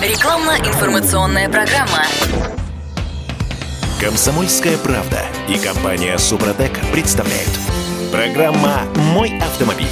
Рекламно-информационная программа. Комсомольская правда и компания Супротек представляют. Программа «Мой автомобиль».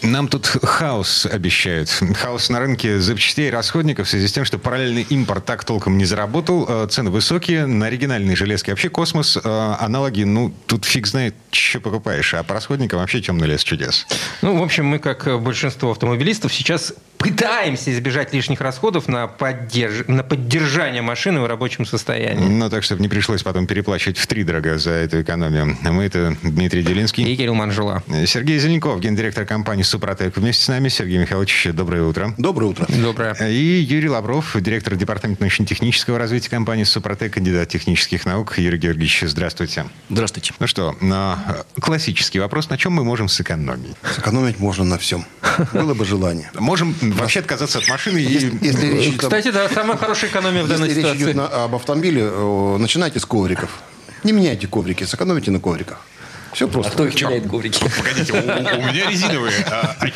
Нам тут хаос обещают. Хаос на рынке запчастей и расходников в связи с тем, что параллельный импорт так толком не заработал. Э, цены высокие, на оригинальные железки вообще космос. Э, аналоги, ну, тут фиг знает, что покупаешь. А по расходникам вообще темный лес чудес. Ну, в общем, мы, как большинство автомобилистов, сейчас пытаемся избежать лишних расходов на, поддерж... на поддержание машины в рабочем состоянии. Ну, так, чтобы не пришлось потом переплачивать в три дорого за эту экономию. Мы это Дмитрий Делинский. И Кирилл Манжула. Сергей Зеленков, гендиректор компании «Супротек». Вместе с нами. Сергей Михайлович, доброе утро. Доброе утро. Доброе. И Юрий Лавров, директор департамента научно-технического развития компании «Супротек», кандидат технических наук. Юрий Георгиевич, здравствуйте. Здравствуйте. Ну что, на классический вопрос. На чем мы можем сэкономить? Сэкономить можно на всем. Было бы желание. Можем вообще отказаться от машины и... Если, если речь Кстати, да, самая хорошая экономия в данной если речь ситуации. идет на- об автомобиле, начинайте с ковриков. Не меняйте коврики, сэкономите на ковриках. Все просто. Кто их меняет коврики? Погодите, у, у меня резиновые. А, а?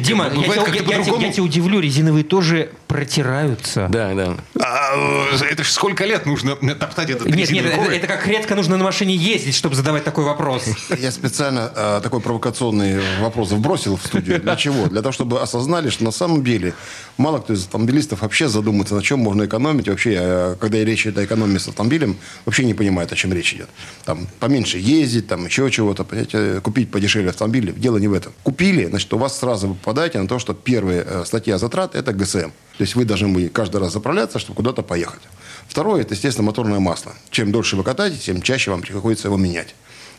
Дима, я, тебя- я- я я тебя удивлю, резиновые тоже протираются. Да, да. А, э, это ж сколько лет нужно топтать этот Нет, нет, это, это как редко нужно на машине ездить, чтобы задавать такой вопрос. Я специально э, такой провокационный вопрос вбросил в студию. Для чего? Для того, чтобы осознали, что на самом деле мало кто из автомобилистов вообще задумается, на чем можно экономить. Вообще, э, когда речь идет о экономии с автомобилем, вообще не понимает, о чем речь идет. Там поменьше ездить, там еще чего-то, понимаете, купить подешевле автомобиль. Дело не в этом. Купили, значит, у вас сразу вы попадаете на то, что первая э, статья затрат – это ГСМ. То есть вы должны будете каждый раз заправляться, чтобы куда-то поехать. Второе – это, естественно, моторное масло. Чем дольше вы катаетесь, тем чаще вам приходится его менять.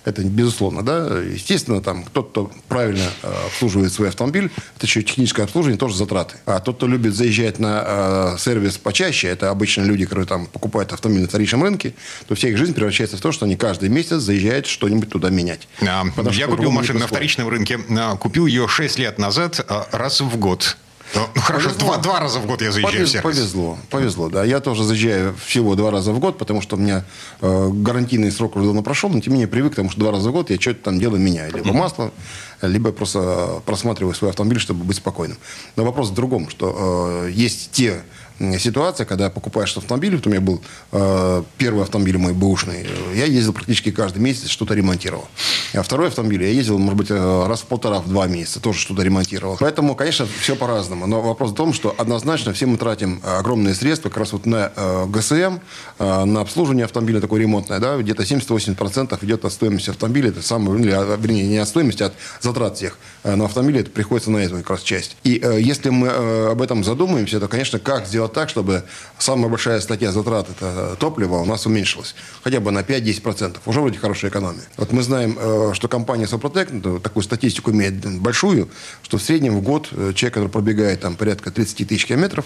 Это безусловно, да. Естественно, там тот, кто правильно э, обслуживает свой автомобиль, это еще техническое обслуживание, тоже затраты. А тот, кто любит заезжать на э, сервис почаще, это обычно люди, которые там покупают автомобиль на вторичном рынке, то вся их жизнь превращается в то, что они каждый месяц заезжают что-нибудь туда менять. А, Потому Я купил машину на вторичном рынке. а, Купил ее 6 лет назад а, раз в год. Ну, ну, хорошо, Повезло. два, два раза в год я заезжаю в Повез- сервис. Повезло, повезло, да. Я тоже заезжаю всего два раза в год, потому что у меня э, гарантийный срок уже давно прошел, но тем не менее привык, потому что два раза в год я что-то там делаю, меняю. Либо масло, либо просто э, просматриваю свой автомобиль, чтобы быть спокойным. Но вопрос в другом, что э, есть те м, ситуации, когда покупаешь автомобиль, вот у меня был э, первый автомобиль мой бэушный, э, я ездил практически каждый месяц, что-то ремонтировал. А второй автомобиль я ездил, может быть, э, раз в полтора, в два месяца, тоже что-то ремонтировал. Поэтому, конечно, все по-разному. Но вопрос в том, что однозначно все мы тратим огромные средства как раз вот на э, ГСМ, э, на обслуживание автомобиля такое ремонтное, да, где-то 70-80% идет от стоимости автомобиля, это самое, или, а, вернее, не от стоимости, а от затрат всех э, на автомобиле, это приходится на эту как раз часть. И э, если мы э, об этом задумаемся, то, конечно, как сделать так, чтобы самая большая статья затрат, это топливо, у нас уменьшилась хотя бы на 5-10%. Уже вроде хорошая экономия. Вот мы знаем, э, что компания Сопротек ну, такую статистику имеет большую, что в среднем в год э, человек, который пробегает там порядка 30 тысяч километров,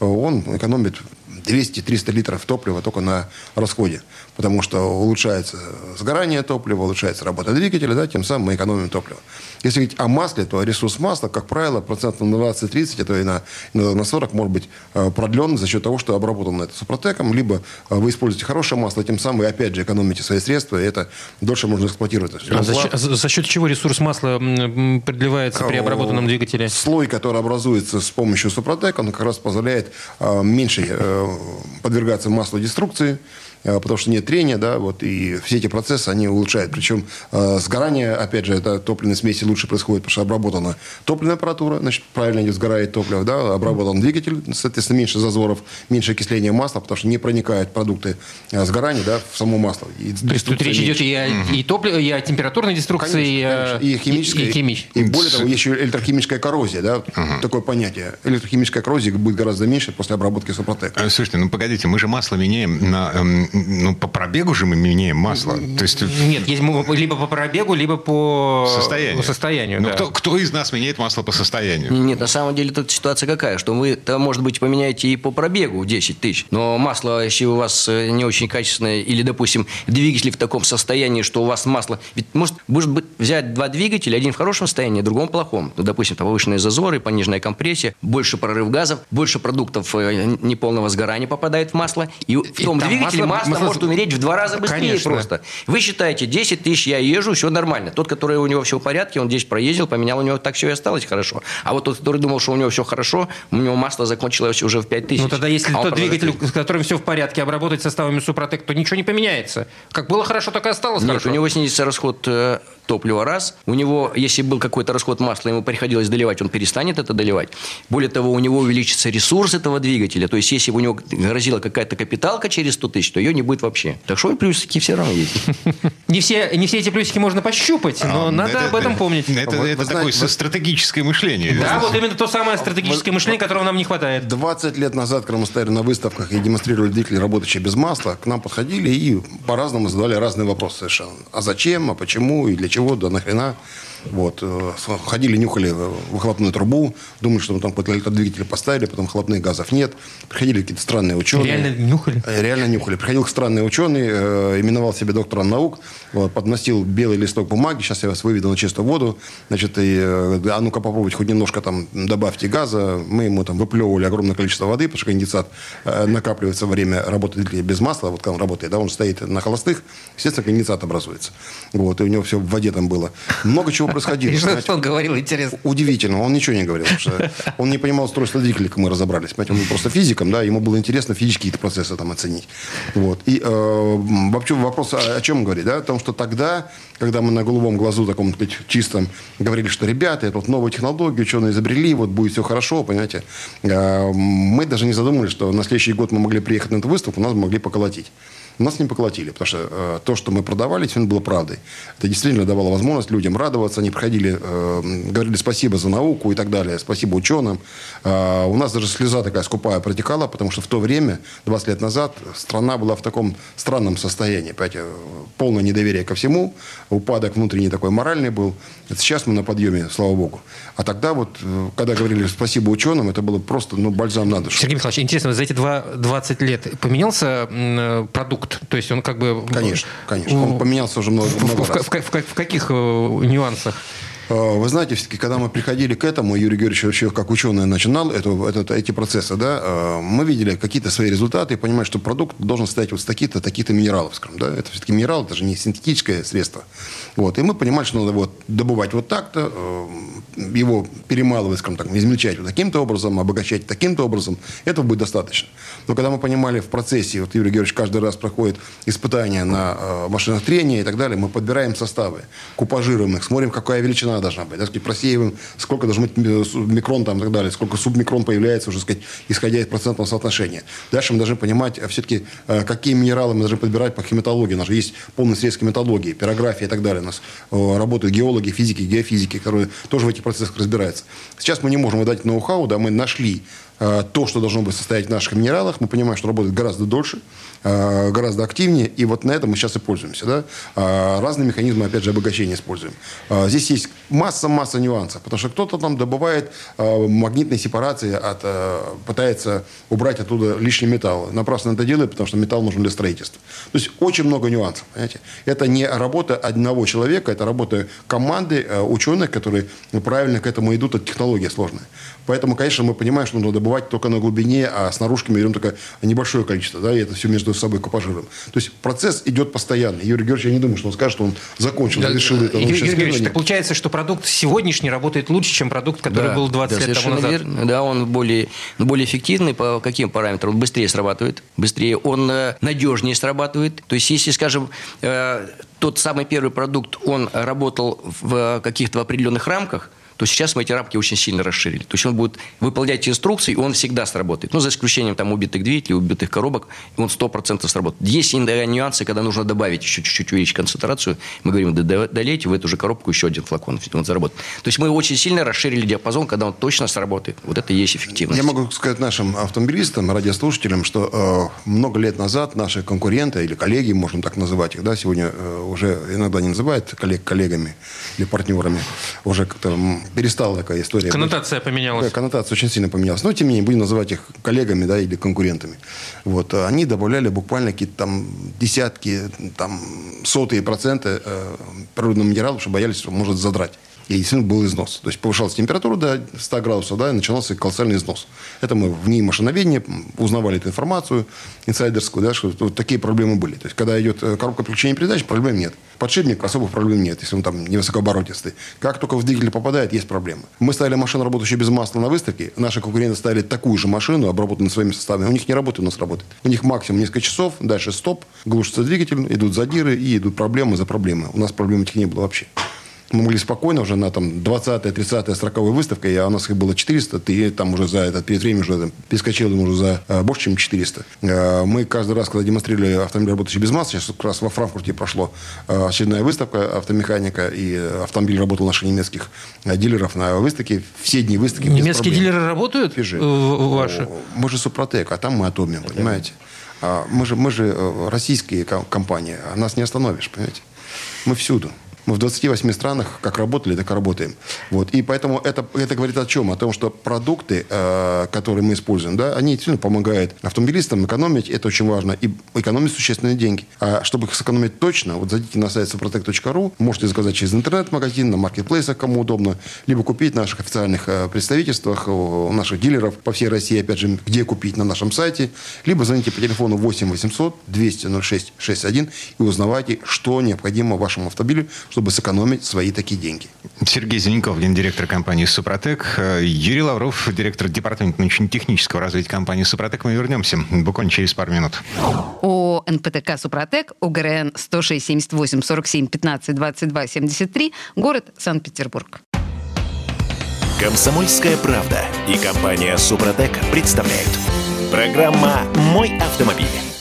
э, он экономит 200-300 литров топлива только на расходе. Потому что улучшается сгорание топлива, улучшается работа двигателя, да, тем самым мы экономим топливо. Если говорить о масле, то ресурс масла, как правило, процентов на 20-30, а то и на, иногда на 40 может быть э, продлен за счет того, что обработано это супротеком, либо э, вы используете хорошее масло, тем самым вы опять же экономите свои средства, и это дольше можно эксплуатировать. А за, счет, за- счет чего ресурс масла продлевается при обработанном двигателе? Слой, который образуется с помощью супротека, он как раз позволяет э, меньше э, подвергаться маслу деструкции, э, потому что нет трения, да, вот, и все эти процессы, они улучшают. Причем э, сгорание, опять же, это топливной смеси лучше происходит, потому что обработана топливная аппаратура, значит, правильно идет сгорает топливо, да, обработан двигатель, соответственно, меньше зазоров, меньше окисления масла, потому что не проникают продукты э, сгорания, да, в само масло. И То есть тут речь идет и о, и топливе, и о температурной деструкции, Конечно, и, конечно. И химическая. и, и химич- И более того, еще электрохимическая коррозия, да, такое понятие. Электрохимическая коррозия будет гораздо меньше после обработки супротека. А, Слушайте, ну погодите, мы же масло меняем на, эм, ну по пробегу же мы меняем масло. То есть Нет, есть либо по пробегу, либо по состоянию. состоянию Ну да. кто, кто из нас меняет масло по состоянию? Нет, на самом деле тут ситуация какая, что вы, то, может быть, поменяете и по пробегу 10 тысяч, но масло, если у вас э, не очень качественное, или, допустим, двигатель в таком состоянии, что у вас масло... Ведь может, может быть взять два двигателя, один в хорошем состоянии, другом плохом. Ну, допустим, повышенные зазоры, пониженная компрессия, больше прорыв газов, больше продуктов э, неполного сгорания попадает в масло, и, в И том там двигателе масло- масло, масло- может умереть в два раза быстрее Конечно. просто. Вы считаете, 10 тысяч я езжу, все нормально. Тот, который у него все в порядке, он 10 проездил, поменял, у него так все и осталось хорошо. А вот тот, который думал, что у него все хорошо, у него масло закончилось уже в 5 тысяч. Ну тогда если А тот двигатель, с которым все в порядке, обработать составами Супротек, то ничего не поменяется. Как было хорошо, так и осталось Нет, хорошо. у него снизится расход э, топлива раз. У него, если был какой-то расход масла, ему приходилось доливать, он перестанет это доливать. Более того, у него увеличится ресурс этого двигателя. То есть, если бы у него грозила какая-то капиталка через 100 тысяч, то ее не будет вообще. Так что и плюсики все равно есть. Не все, не все эти плюсики можно пощупать, но А, надо это- об этом помнить. Это, Вы- это вы такое знаете, стратегическое мышление. Да, вот именно то самое стратегическое мышление, которого нам не хватает. 20 лет назад, когда мы стояли на выставках и демонстрировали двигатели, работающие без масла, к нам подходили и по-разному задавали разные вопросы совершенно. А зачем, а почему, и для чего, да нахрена. Вот. э, Ходили, нюхали э, выхлопную трубу, думали, что мы там какой-то электродвигатель поставили, потом выхлопных газов нет. Приходили какие-то странные ученые. Реально нюхали? Э, Реально нюхали. Приходил странный ученый, э, именовал себя доктором наук, вот, подносил белый листок бумаги, сейчас я вас выведу на чистую воду, значит, и, э, а ну-ка попробуйте хоть немножко там добавьте газа. Мы ему там выплевывали огромное количество воды, потому что конденсат э, накапливается во время работы двигателя без масла, вот когда он работает, да, он стоит на холостых, естественно, конденсат образуется. Вот, и у него все в воде там было. Много чего происходило. И что он говорил, интересно? Удивительно, он ничего не говорил, он не понимал устройство двигателя, как мы разобрались. Понимаете, он был просто физиком, да, ему было интересно физические какие-то процессы там оценить. Вот. И э, вообще вопрос о, о чем говорит, да, о том, что тогда, когда мы на голубом глазу таком чистом говорили, что ребята, это вот новые технологии, ученые изобрели, вот будет все хорошо, понимаете, э, мы даже не задумывались, что на следующий год мы могли приехать на эту выставку, нас могли поколотить. Нас не поколотили, потому что э, то, что мы продавали, все было правдой. Это действительно давало возможность людям радоваться. Они приходили, э, говорили спасибо за науку и так далее, спасибо ученым. Э, у нас даже слеза такая скупая протекала, потому что в то время, 20 лет назад, страна была в таком странном состоянии. Понимаете, полное недоверие ко всему, упадок внутренний такой моральный был. Это сейчас мы на подъеме, слава богу. А тогда вот, э, когда говорили спасибо ученым, это было просто ну, бальзам на душу. Сергей Михайлович, интересно, за эти два, 20 лет поменялся э, продукт? То есть он как бы... Конечно, конечно. Он поменялся уже много, много в- раз. в- в- в каких э, нюансах? Э, Вы знаете, все-таки, когда мы приходили к этому, Юрий Георгиевич вообще как ученый начинал эту, этот- эти процессы, да, э, мы видели какие-то свои результаты и понимали, что продукт должен состоять вот с таких-то, таких-то минералов, скажем, да, это все-таки минерал, это же не синтетическое средство. Вот, и мы понимали, что надо вот добывать вот так-то, э, его перемалывать, скажем так, измельчать вот таким-то образом, обогащать таким-то образом, этого будет достаточно. Но когда мы понимали в процессе, вот Юрий Георгиевич каждый раз проходит испытания на э, машинах трения и так далее, мы подбираем составы, купажируем их, смотрим, какая величина должна быть, так сказать, просеиваем, сколько должен быть э, микрон там и так далее, сколько субмикрон появляется уже, сказать, исходя из процентного соотношения. Дальше мы должны понимать все-таки, какие минералы мы должны подбирать по химатологии. У нас же есть полный срез химатологии, пирография и так далее. У нас работают геологи, физики, геофизики, которые тоже в этих процессах разбираются. Сейчас мы не можем выдать ноу-хау, да, мы нашли э, то, что должно быть состоять в наших минералах. Мы понимаем, что работает гораздо дольше, гораздо активнее, и вот на этом мы сейчас и пользуемся. Да? А, Разные механизмы, опять же, обогащения используем. А, Здесь есть масса-масса нюансов, потому что кто-то там добывает э, магнитной сепарации, от, э, пытается убрать оттуда лишний металл. Напрасно это делает, потому что металл нужен для строительства. То есть очень много нюансов. Понимаете? Это не работа одного человека, это работа команды э, ученых, которые правильно к этому идут, это технология сложная. Поэтому, конечно, мы понимаем, что нужно добывать только на глубине, а снаружи мы берем только небольшое количество, да, и это все между собой купажируем. То есть процесс идет постоянно. Юрий Георгиевич, я не думаю, что он скажет, что он закончил, завершил это Юрий Георгиевич, так получается, что продукт сегодняшний работает лучше, чем продукт, который Да, был 20 да, лет тому назад. верно. Да, он более, более эффективный по каким параметрам? Он быстрее срабатывает, быстрее, он э, надежнее срабатывает. То есть, если, скажем, э, тот самый первый продукт, он работал в каких-то определенных рамках, то сейчас мы эти рамки очень сильно расширили. То есть он будет выполнять инструкции, и он всегда сработает. Ну, за исключением там убитых двигателей, убитых коробок, и он 100% сработает. Есть иногда нюансы, когда нужно добавить еще чуть-чуть увеличить концентрацию. Мы говорим, долейте в эту же коробку еще один флакон, он заработает. То есть мы очень сильно расширили диапазон, когда он точно сработает. Вот это и есть эффективность. Я могу сказать нашим автомобилистам, радиослушателям, что э, много лет назад наши конкуренты или коллеги, можем так называть их, да, сегодня э, уже иногда не называют коллег коллегами или партнерами, уже как-то перестала такая история. быть. Коннотация поменялась. Да, коннотация очень сильно поменялась. Но, тем не менее, будем называть их коллегами да, или конкурентами. Вот. а Они добавляли буквально какие-то там десятки, там, сотые проценты э, природного минерала, потому что боялись, что может задрать. И действительно был износ. То есть повышалась температура до 100 градусов, да, и начинался колоссальный износ. Это мы в ней машиноведения узнавали эту информацию инсайдерскую, да, что вот такие проблемы были. То есть, когда идет э, коробка переключения передач, проблем нет. Подшипник особых проблем нет, если он там невысокооборотистый. Как только в двигатель попадает, есть проблемы. Мы ставили машину, работающую без масла на выставке. Наши конкуренты ставили такую же машину, обработанную своими составами. У них не работает, у нас работает. У них максимум несколько часов, дальше стоп, глушится двигатель, идут задиры и идут проблемы за проблемы. У нас проблем этих не было вообще мы могли спокойно уже на там 20-я, 30-я, 40 выставка, а у нас их было 400, ты там уже за этот перед временем уже там, перескочил уже за э, больше, чем 400. Э, мы каждый раз, когда демонстрировали автомобиль, работающий без масла, сейчас как раз во Франкфурте прошло э, очередная выставка автомеханика, и автомобиль работал наших немецких э, дилеров на выставке. Все дни выставки Немецкие дилеры работают? Фижи. Ваши? Мы же Супротек, а там мы Атомиум, понимаете? А мы же, мы же российские компании, а нас не остановишь, понимаете? Мы всюду. Мы в 28 странах как работали, так и работаем. Вот. И поэтому это, это говорит о чем? О том, что продукты, э, которые мы используем, да, они действительно помогают автомобилистам экономить, это очень важно, и экономить существенные деньги. А чтобы их сэкономить точно, вот зайдите на сайт suprotec.ru, можете заказать через интернет-магазин, на маркетплейсах, кому удобно, либо купить в наших официальных э, представительствах, у наших дилеров по всей России, опять же, где купить на нашем сайте, либо звоните по телефону 8 800 200 06 61 и узнавайте, что необходимо вашему автомобилю, чтобы сэкономить свои такие деньги. Сергей Зеленков, гендиректор компании «Супротек». Юрий Лавров, директор департамента научно-технического развития компании «Супротек». Мы вернемся буквально через пару минут. О НПТК «Супротек», ОГРН 106 47 15 22 73, город Санкт-Петербург. Комсомольская правда и компания «Супротек» представляют. Программа «Мой автомобиль».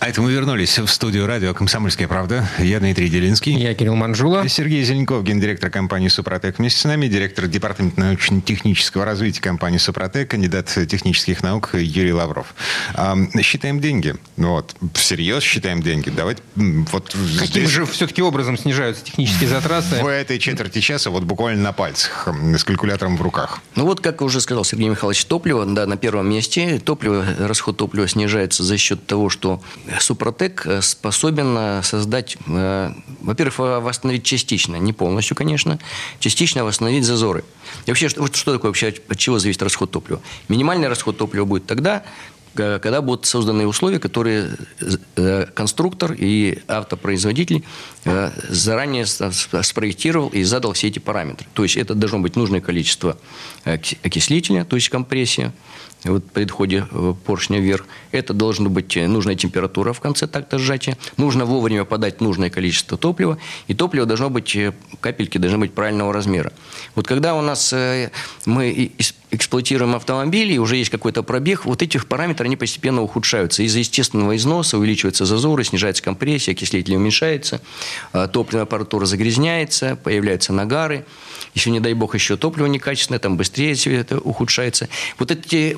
А это мы вернулись в студию радио «Комсомольская правда». Я Дмитрий Делинский. Я Кирилл Манжула. Сергей Зеленков, гендиректор компании «Супротек». Вместе с нами директор департамента научно-технического развития компании «Супротек», кандидат технических наук Юрий Лавров. А, считаем деньги. Вот. Всерьез считаем деньги. Давайте вот Каким здесь... же все-таки образом снижаются технические затраты? В этой четверти часа вот буквально на пальцах, с калькулятором в руках. Ну вот, как уже сказал Сергей Михайлович, топливо, да, на первом месте. Топливо, расход топлива снижается за счет того, что Супротек э, способен э, создать, э, во-первых, восстановить частично, не полностью, конечно, частично восстановить зазоры. И вообще, что, что такое вообще, от чего зависит расход топлива? Минимальный расход топлива будет тогда, когда будут созданы условия, которые конструктор и автопроизводитель заранее спроектировал и задал все эти параметры. То есть это должно быть нужное количество окислителя, то есть компрессия, вот при отходе э, поршня вверх. Это должна быть э, нужная температура в конце такта сжатия. Нужно вовремя подать нужное количество топлива. И топливо должно быть, э, капельки должны быть правильного размера. Вот когда у нас мы эксплуатируем автомобили, и уже есть какой-то пробег, вот этих параметры, они постепенно ухудшаются. Из-за естественного износа увеличиваются зазоры, снижается компрессия, окислитель уменьшается, топливная аппаратура загрязняется, появляются нагары. Если, не дай бог, еще топливо некачественное, там быстрее все это ухудшается. Вот эти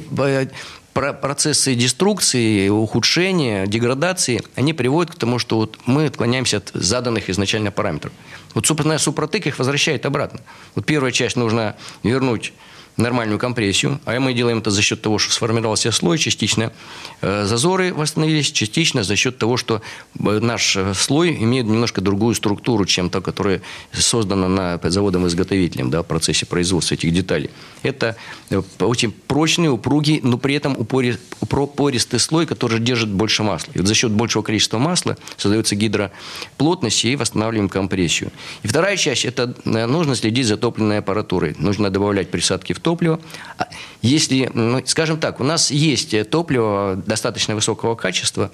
процессы деструкции, ухудшения, деградации, они приводят к тому, что вот мы отклоняемся от заданных изначально параметров. Вот, собственно, супротек их возвращает обратно. Вот первая часть нужно вернуть нормальную компрессию, а мы делаем это за счет того, что сформировался слой, частично э, зазоры восстановились, частично за счет того, что э, наш э, слой имеет немножко другую структуру, чем та, которая создана на заводом-изготовителем да, в процессе производства этих деталей. Это очень прочный, упругий, но при этом упористый слой, который держит больше масла. И вот за счет большего количества масла создается гидроплотность и восстанавливаем компрессию. И вторая часть – это нужно следить за топливной аппаратурой. Нужно добавлять присадки в топливо. А если, ну, скажем так, у нас есть топливо достаточно высокого качества,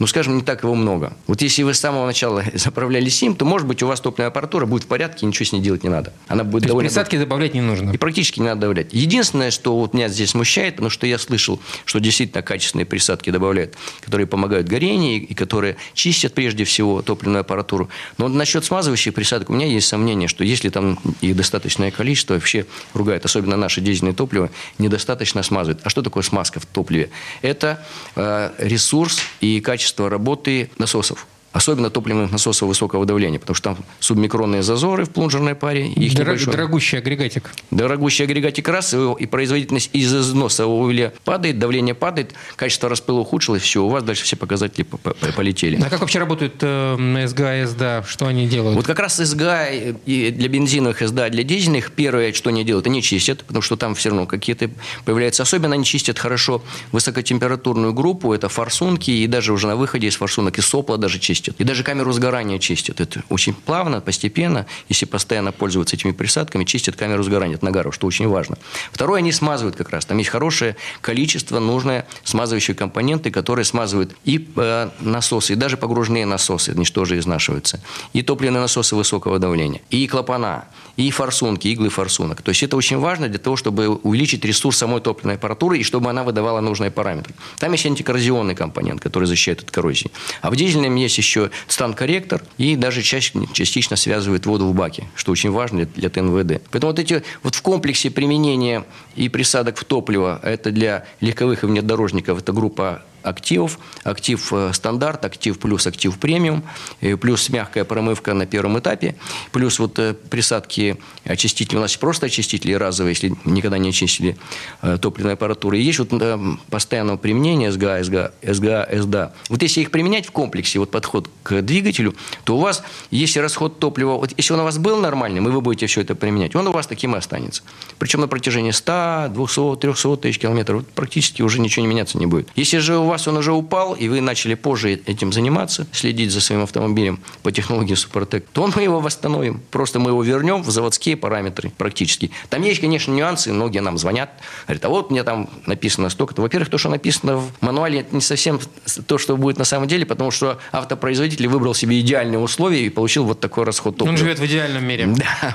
ну, скажем, не так его много. Вот если вы с самого начала заправляли СИМ, то, может быть, у вас топливная аппаратура будет в порядке, ничего с ней делать не надо. Она будет то довольно... присадки добавлять не нужно? И практически не надо добавлять. Единственное, что вот меня здесь смущает, потому что я слышал, что действительно качественные присадки добавляют, которые помогают горению и которые чистят прежде всего топливную аппаратуру. Но вот насчет смазывающих присадок у меня есть сомнение, что если там их достаточное количество, вообще ругают, особенно наше дизельное топливо, недостаточно смазывает. А что такое смазка в топливе? Это э, ресурс и качество работы насосов. Особенно топливных насосов высокого давления, потому что там субмикронные зазоры в плунжерной паре. Их небольшой. дорогущий агрегатик. Дорогущий агрегатик раз, и и производительность из износа угля падает, давление падает, качество распыла ухудшилось, все, у вас дальше все показатели по- по- полетели. А как вообще работают э, СГА, СДА? Что они делают? Вот как раз СГА и для бензиновых СДА, для дизельных, первое, что они делают, они чистят, потому что там все равно какие-то появляются. Особенно они чистят хорошо высокотемпературную группу, это форсунки, и даже уже на выходе из форсунок и сопла даже чистят. И даже камеру сгорания чистят. Это очень плавно, постепенно, если постоянно пользоваться этими присадками, чистят камеру сгорания от нагаров, что очень важно. Второе, они смазывают как раз. Там есть хорошее количество, нужное смазывающие компоненты, которые смазывают и э, насосы, и даже погружные насосы, они же тоже изнашиваются, и топливные насосы высокого давления, и клапана, и форсунки, иглы форсунок. То есть это очень важно для того, чтобы увеличить ресурс самой топливной аппаратуры и чтобы она выдавала нужные параметры. Там есть антикоррозионный компонент, который защищает от коррозии. А в дизельном есть еще стан-корректор и даже частично связывает воду в баке, что очень важно для ТНВД. Поэтому вот эти вот в комплексе применения и присадок в топливо, это для легковых и внедорожников, это группа активов, актив э, стандарт, актив плюс актив премиум, э, плюс мягкая промывка на первом этапе, плюс вот э, присадки очистителей, у нас просто очистители разовые, если никогда не очистили топливной аппаратуры. И есть вот постоянного применения СГА, СГА, СГА, СДА. Вот если их применять в комплексе, вот подход к двигателю, то у вас, если расход топлива, вот если он у вас был нормальным, и вы будете все это применять, он у вас таким и останется. Причем на протяжении 100, 200, 300 тысяч километров практически уже ничего не меняться не будет. Если же у вас он уже упал, и вы начали позже этим заниматься, следить за своим автомобилем по технологии Супротек, то мы его восстановим. Просто мы его вернем в заводские параметры практически. Там есть, конечно, нюансы. Многие нам звонят, говорят, а вот мне там написано столько-то. Во-первых, то, что написано в мануале, это не совсем то, что будет на самом деле, потому что автопроизводитель выбрал себе идеальные условия и получил вот такой расход топлива. Он живет в идеальном мире. Да,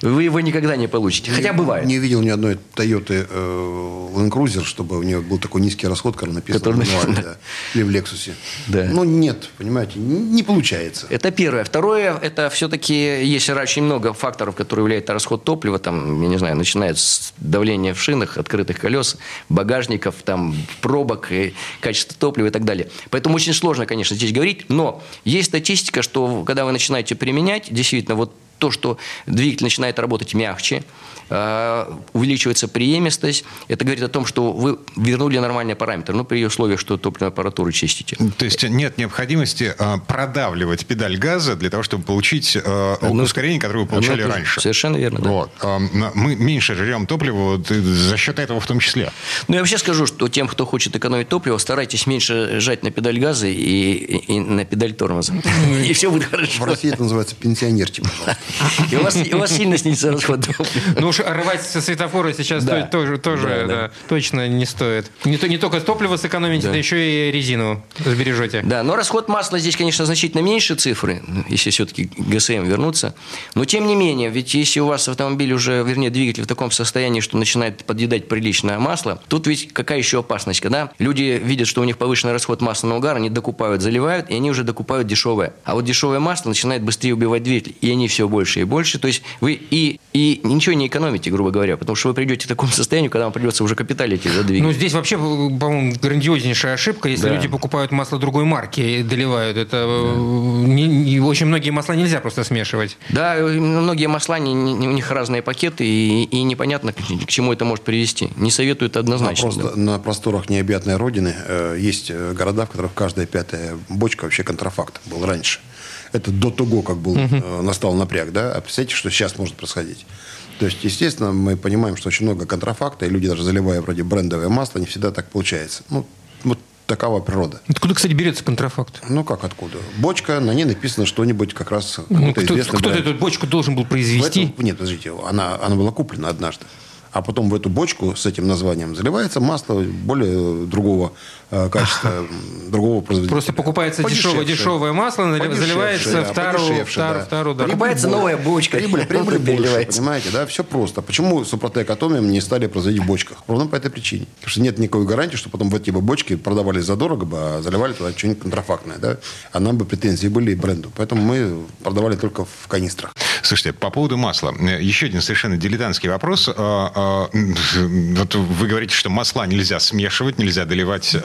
вы его никогда не получите. Хотя бывает. Не видел ни одной Toyota э, Land Cruiser, чтобы у нее был такой низкий расход, который написан Который написан, да. Или в Lexus. Да. Ну, нет, понимаете, не получается. Это первое. Второе, это все-таки есть очень много факторов, которые влияют на расход топлива. Там, я не знаю, начиная с давления в шинах, открытых колес, багажников, там, пробок, и качество топлива и так далее. Поэтому очень сложно, конечно, здесь говорить. Но есть статистика, что когда вы начинаете применять, действительно, вот то, что двигатель начинает работать мягче, э, увеличивается преемистость, это говорит о том, что вы вернули нормальные параметры, ну, при условиях, что топливную аппаратуру чистите. То есть нет необходимости э, продавливать педаль газа для того, чтобы получить э, Одно- ускорение, которое вы получали же. раньше. Совершенно верно, да. Вот. Мы меньше жрем и за счет этого в том числе. Ну, я вообще скажу, что тем, кто хочет экономить топливо, старайтесь меньше жать на педаль газа и, и- на педаль тормоза. И все будет В хорошо. России это называется пенсионерчик. И у вас, у вас сильно снизится расход топлива. Ну уж рвать со светофора сейчас Да. тоже, тоже Да, да, да. точно не стоит. Не, то, не только топливо сэкономите, Да. да еще и резину сбережете. Да, но расход масла здесь, конечно, значительно меньше цифры, если все-таки к ГСМ вернуться. Но тем не менее, ведь если у вас автомобиль уже, вернее, двигатель в таком состоянии, что начинает подъедать приличное масло, тут ведь какая еще опасность, когда люди видят, что у них повышенный расход масляного угара, они докупают, заливают, и они уже докупают дешевое. А вот дешевое масло начинает быстрее убивать двигатель, и они все больше и больше. То есть вы и, и ничего не экономите, грубо говоря, потому что вы придете к такому состоянию, когда вам придется уже капиталить за двигатель. Ну, здесь вообще, по-моему, грандиознейшая ошибка, если Да. люди покупают масло другой марки и доливают. Это э, не- не- очень многие масла нельзя просто смешивать. Да, многие масла, не- не- у них разные пакеты, и, и непонятно, к, к чему это может привести. Не советуют А однозначно. просто да. на просторах необъятной родины э, есть э, города, в которых каждая пятая бочка вообще контрафакт был раньше. Это до того, как был, э, настал напряг, да? А представьте, что сейчас может происходить. То есть, естественно, мы понимаем, что очень много контрафакта, и люди даже заливая вроде брендовое масло, не всегда так получается. Ну, вот такова природа. Откуда, кстати, берется контрафакт? Ну, как откуда? Бочка, на ней написано что-нибудь как раз Ну, кто, кто-то бренд. эту бочку должен был В произвести. эту- нет, подождите, она, она была куплена однажды. А потом в эту бочку с этим названием заливается масло более другого э, качества, другого производителя. Просто покупается дешевое, Подешевшее. дешевое масло, нали- Подешевше, заливается да, вторую, подешевше, вторую, да. вторую, да. Прибыль Покупается новая бочка. Прибыль, прибыль больше, понимаете, да? Все просто. Почему Супротек Атомиум не стали производить в бочках? Ровно по этой причине. Потому что нет никакой гарантии, что потом в эти бы бочки продавались задорого бы, а заливали туда что-нибудь контрафактное, да? А нам бы претензии были и бренду. Поэтому мы продавали только в канистрах. Слушайте, по поводу масла. Еще один совершенно дилетантский вопрос. А, вот вы говорите, что масла нельзя смешивать, нельзя доливать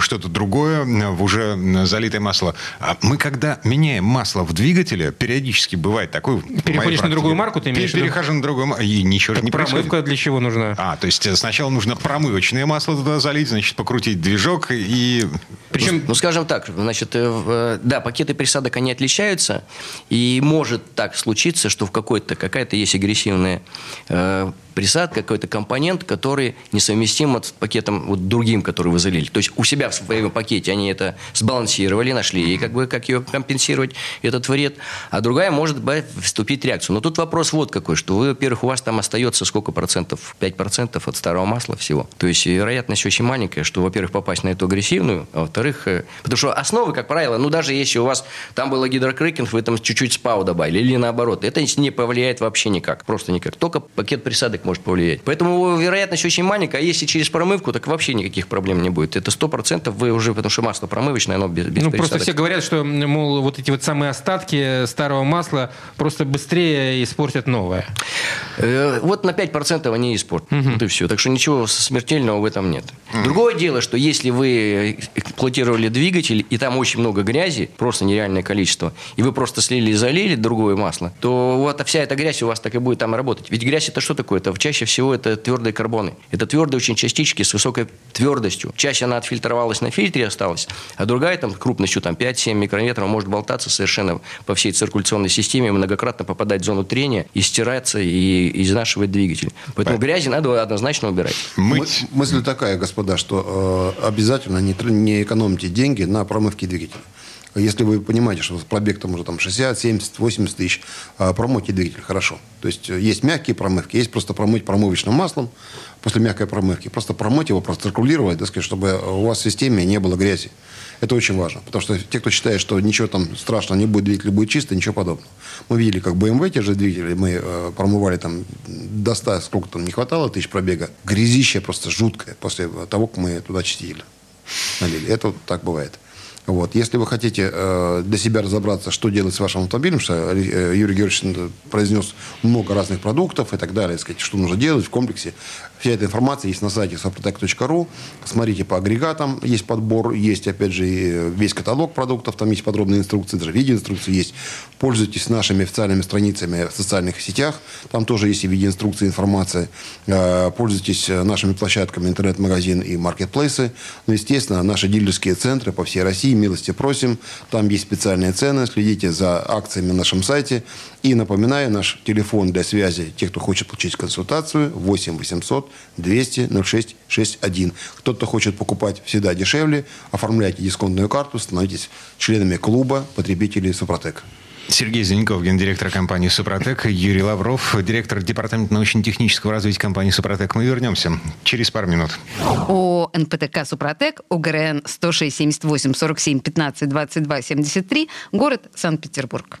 что-то другое в уже залитое масло. А мы когда меняем масло в двигателе, периодически бывает такой... Переходишь на другую марку, ты имеешь в виду? Перехожу на другую марку, и ничего так не промывка происходит. для чего нужна? А, то есть сначала нужно промывочное масло туда залить, значит, покрутить движок и... Причем, ну, ну, скажем так, значит, э, э, да, пакеты присадок, они отличаются, и может так случиться, что в какой-то, какая-то есть агрессивная э, присад, какой-то компонент, который несовместим с пакетом вот другим, который вы залили. То есть у себя в своем пакете они это сбалансировали, нашли, и как бы как ее компенсировать, этот вред. А другая может вступить в реакцию. Но тут вопрос вот какой, что вы, во-первых, у вас там остается сколько процентов? 5 процентов от старого масла всего. То есть вероятность очень маленькая, что, во-первых, попасть на эту агрессивную, а во-вторых, э, потому что основы, как правило, ну даже если у вас там было гидрокрекинг, вы там чуть-чуть спау добавили, или наоборот, это не повлияет вообще никак, просто никак. Только пакет присадок может повлиять. Поэтому вероятность очень маленькая. А если через промывку, так вообще никаких проблем не будет. Это сто процентов вы уже, потому что масло промывочное, оно без, без Ну, просто все говорят, что, мол, вот эти вот самые остатки старого масла просто быстрее испортят новое. Э, вот на 5% они испортят. Угу. Вот и все. Так что ничего смертельного в этом нет. Угу. Другое дело, что если вы эксплуатировали двигатель, и там очень много грязи, просто нереальное количество, и вы просто слили и залили другое масло, то вот вся эта грязь у вас так и будет там работать. Ведь грязь это что такое? Это чаще всего это твердые карбоны. Это твердые очень частички с высокой твердостью. Чаще она отфильтровалась на фильтре осталась, а другая там крупностью там 5-7 микрометров может болтаться совершенно по всей циркуляционной системе, многократно попадать в зону трения и стираться и изнашивать двигатель. Поэтому Понятно. грязи надо однозначно убирать. Мыть. Мысль такая, господа, что э, обязательно не, не экономьте деньги на промывке двигателя. Если вы понимаете, что пробег там уже там 60, 70, 80 тысяч, а, промойте двигатель хорошо. То есть э, есть мягкие промывки, есть просто промыть промывочным маслом после мягкой промывки. Просто промыть его, проциркулировать, так сказать, чтобы у вас в системе не было грязи. Это очень важно. Потому что те, кто считает, что ничего там страшного не будет, двигатель будет чистый, ничего подобного. Мы видели, как BMW, те же двигатели, мы э, промывали там до 100, сколько там не хватало тысяч пробега. Грязище просто жуткое после того, как мы туда чистили. Налили. Это вот так бывает. Вот. Если вы хотите э, для себя разобраться, что делать с вашим автомобилем, что э, Юрий Георгиевич произнес много разных продуктов и так далее, сказать, что нужно делать в комплексе, вся эта информация есть на сайте soprotec.ru. Смотрите по агрегатам, есть подбор, есть, опять же, весь каталог продуктов, там есть подробные инструкции, даже видеоинструкции есть. Пользуйтесь нашими официальными страницами в социальных сетях, там тоже есть и видеоинструкции, информация. Э, пользуйтесь нашими площадками интернет-магазин и маркетплейсы. Ну, естественно, наши дилерские центры по всей России милости просим. Там есть специальные цены. Следите за акциями на нашем сайте. И напоминаю, наш телефон для связи, тех, кто хочет получить консультацию, 8 800 200 06 61. Кто-то хочет покупать всегда дешевле, оформляйте дисконтную карту, становитесь членами клуба потребителей Супротек. Сергей Зеленков, гендиректор компании «Супротек», Юрий Лавров, директор департамента научно-технического развития компании «Супротек». Мы вернемся через пару минут. О НПТК «Супротек», ОГРН 106 78 47 15 22 73, город Санкт-Петербург.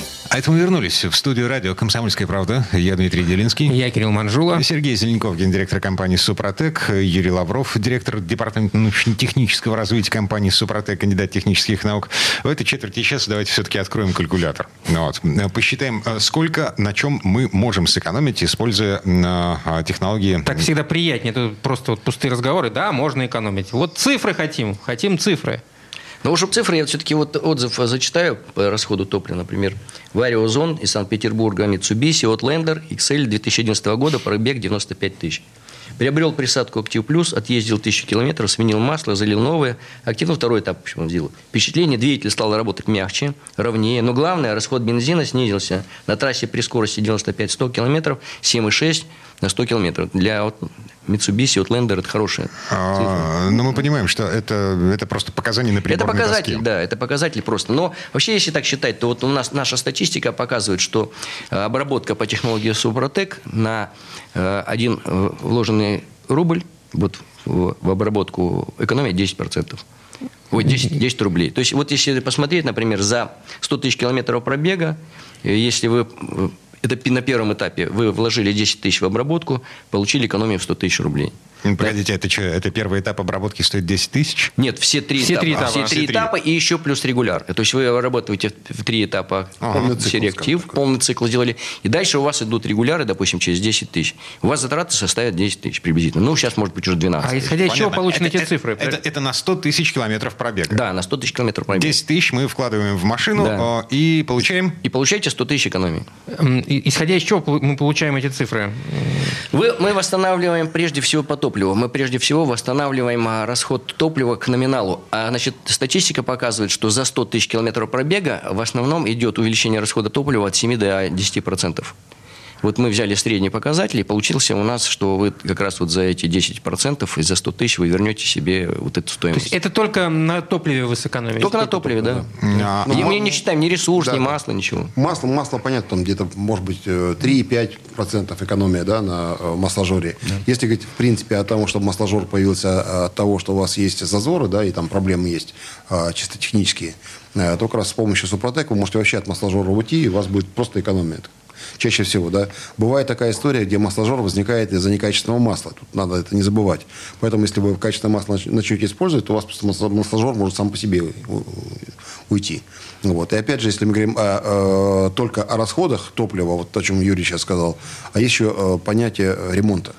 А это мы вернулись в студию радио «Комсомольская правда». Я Дмитрий Делинский. Я Кирилл Манжула. Сергей Зеленков, гендиректор компании «Супротек». Юрий Лавров, директор департамента научно-технического развития компании «Супротек», кандидат технических наук. В этой четверти часа давайте все-таки откроем калькулятор. Вот. Посчитаем, э, сколько, на чем мы можем сэкономить, используя э, технологии... Так всегда приятнее. Это просто вот пустые разговоры. Да, можно экономить. Вот цифры хотим. Хотим цифры. Но уже цифры, я все-таки вот отзыв зачитаю по расходу топлива. Например, Вариозон из Санкт-Петербурга, Mitsubishi, Outlander, XL 2011 года, пробег 95 тысяч. Приобрел присадку «Актив Плюс», отъездил тысячу километров, сменил масло, залил новое. Активно второй этап почему сделал. Впечатление, двигатель стал работать мягче, ровнее. Но главное, расход бензина снизился. На трассе при скорости 95-100 километров 7,6 на 100 километров. Для вот, Mitsubishi Outlander это хорошая а, Но ну, мы понимаем, что это, это просто показания на приборной Это показатель, доске. да, это показатель просто. Но вообще, если так считать, то вот у нас наша статистика показывает, что э, обработка по технологии Супротек на э, один э, вложенный рубль вот в, в обработку экономия 10%. Ой, 10, 10 рублей. То есть вот если посмотреть, например, за 100 тысяч километров пробега, если вы это на первом этапе вы вложили 10 тысяч в обработку, получили экономию в 100 тысяч рублей. Погодите, это что, это первый этап обработки стоит 10 тысяч? Нет, все три Все этапа. три этапа. Все Все три этапа и еще плюс регуляр. То есть вы работаете в три этапа Полный цикл, так. полный цикл сделали. И дальше у вас идут регуляры, допустим, через 10 тысяч. У вас затраты составят 10 тысяч приблизительно. Ну, сейчас может быть уже 12 А исходя из чего получены Это- эти это- цифры? Это, это на 100 тысяч километров пробега. Да, на 100 тысяч километров пробега. 10 тысяч мы вкладываем в машину Да. э, и получаем... И получаете 100 тысяч экономии. И- Исходя из чего мы получаем эти цифры? Вы, мы восстанавливаем прежде всего по топливу. Мы прежде всего восстанавливаем а, расход топлива к номиналу. А, значит, статистика показывает, что за 100 тысяч километров пробега в основном идет увеличение расхода топлива от 7 до 10%. Вот мы взяли средний показатель, и получился у нас, что вы как раз вот за эти 10% и за 100 тысяч вы вернете себе вот эту То стоимость. есть это только на топливе вы сэкономите? Только на топливе, да. А, И мы не считаем ни ресурс, Да. ни масло, ничего. Масло, масло, понятно, там где-то, может быть, э, 3-5% экономия да, на э, масложоре. Если говорить, в принципе, о том, чтобы масложор появился э, от того, что у вас есть зазоры, да, и там проблемы есть э, чисто технические, э, то как раз с помощью Супротек вы можете вообще от масложора уйти, и у вас будет просто экономия. Чаще всего, да. Бывает такая история, где масложор возникает из-за некачественного масла. Тут надо это не забывать. Поэтому, если вы качественное масло нач- начнете использовать, то у вас просто масло- масложор может сам по себе уйти. Вот. И опять же, если мы говорим о, э, только о расходах топлива, вот о чем Юрий сейчас сказал, а еще э, понятие ремонта.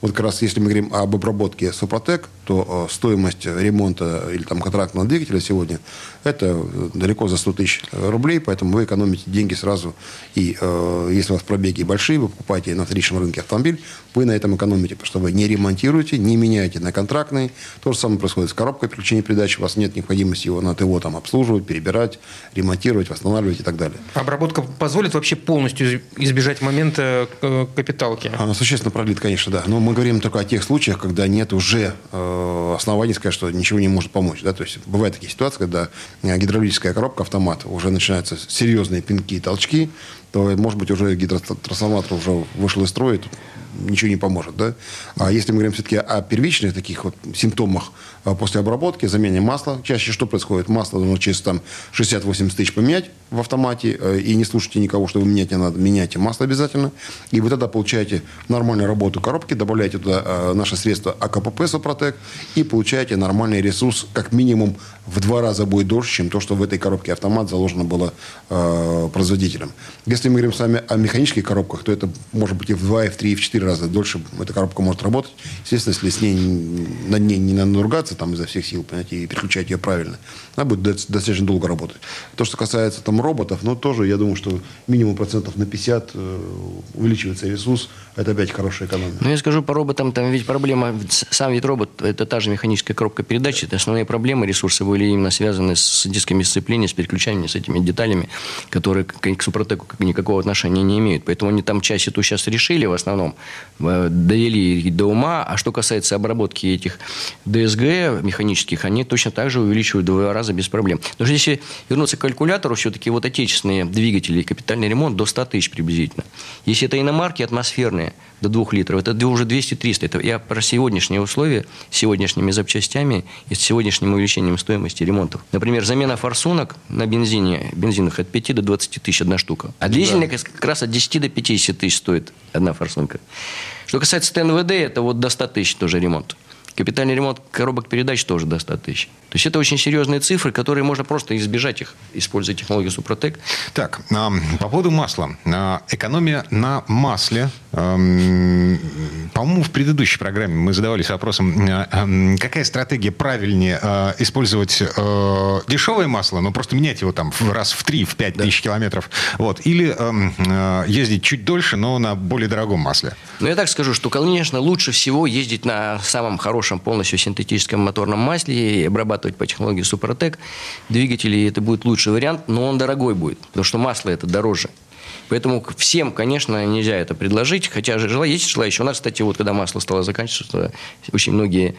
Вот как раз если мы говорим об обработке Супротек, то э, стоимость ремонта или там контрактного двигателя сегодня это далеко за 100 тысяч рублей, поэтому вы экономите деньги сразу. И э, если у вас пробеги большие, вы покупаете на вторичном рынке автомобиль, вы на этом экономите, потому что вы не ремонтируете, не меняете на контрактный. То же самое происходит с коробкой переключения передач. У вас нет необходимости его на ТО там обслуживать, перебирать, ремонтировать, восстанавливать и так далее. Обработка позволит вообще полностью из- избежать момента э, капиталки? Она существенно продлит, конечно, да. Но мы говорим только о тех случаях, когда нет уже э, оснований сказать, что ничего не может помочь. Да? То есть бывают такие ситуации, когда э, гидравлическая коробка, автомат, уже начинаются серьезные пинки и толчки, то, может быть, уже гидротрансформатор уже вышел из строя, тут ничего не поможет. Да? А если мы говорим все-таки о первичных таких вот симптомах э, после обработки, замене масла, чаще что происходит? Масло ну, через там, 60-80 тысяч поменять в автомате, э, и не слушайте никого, что вы менять не надо, меняйте масло обязательно. И вы тогда получаете нормальную работу коробки, добавляете туда э, наше средство АКПП Сопротек, и получаете нормальный ресурс, как минимум в два раза будет дольше, чем то, что в этой коробке автомат заложено было э, производителем. Если мы говорим с вами о механических коробках, то это может быть и в два, и в три, и в четыре раза дольше эта коробка может работать. Естественно, если с ней над ней не надо ругаться там изо всех сил, понимаете, и переключать ее правильно, она будет до- достаточно долго работать. То, что касается там роботов, ну, тоже, я думаю, что минимум процентов на 50 э, увеличивается ресурс, это опять хорошая экономия. Ну, я скажу по роботам, там ведь проблема, сам ведь робот, это та же механическая коробка передач, это основные проблемы ресурсы были именно связаны с дисками сцепления, с переключаниями, с этими деталями, которые к, к Супротеку как- никакого отношения не имеют. Поэтому они там часть эту сейчас решили в основном, э, довели до ума, а что касается обработки этих ДСГ механических, они точно так же увеличивают в два раза без проблем. Что если вернуться к калькулятору, все-таки вот отечественные двигатели и капитальный ремонт до 100 тысяч приблизительно. Если это иномарки атмосферные, до 2 литров, это уже 200-300. Это я про сегодняшние условия, с сегодняшними запчастями и с сегодняшним увеличением стоимости ремонтов. Например, замена форсунок на бензине, бензинах от 5 до 20 тысяч одна штука. А дизельная как раз от 10 до 50 тысяч стоит одна форсунка. Что касается ТНВД, это вот до 100 тысяч тоже ремонт. Капитальный ремонт коробок передач тоже до 100 тысяч. То есть это очень серьезные цифры, которые можно просто избежать их, используя технологию Супротек. Так, по поводу масла. А, Экономия на масле. По-моему, в предыдущей программе мы задавались вопросом, а, какая стратегия правильнее а, использовать а, дешевое масло, но просто менять его там раз в 3, в 5 тысяч километров, вот, или ездить чуть дольше, но на более дорогом масле. Но я так скажу, что, конечно, лучше всего ездить на самом хорошем полностью синтетическом моторном масле и обрабатывать по технологии Супротек двигатели. Это будет лучший вариант, но он дорогой будет, потому что масло это дороже. Поэтому всем, конечно, нельзя это предложить, хотя же есть желающие. У нас, кстати, вот когда масло стало заканчиваться, очень многие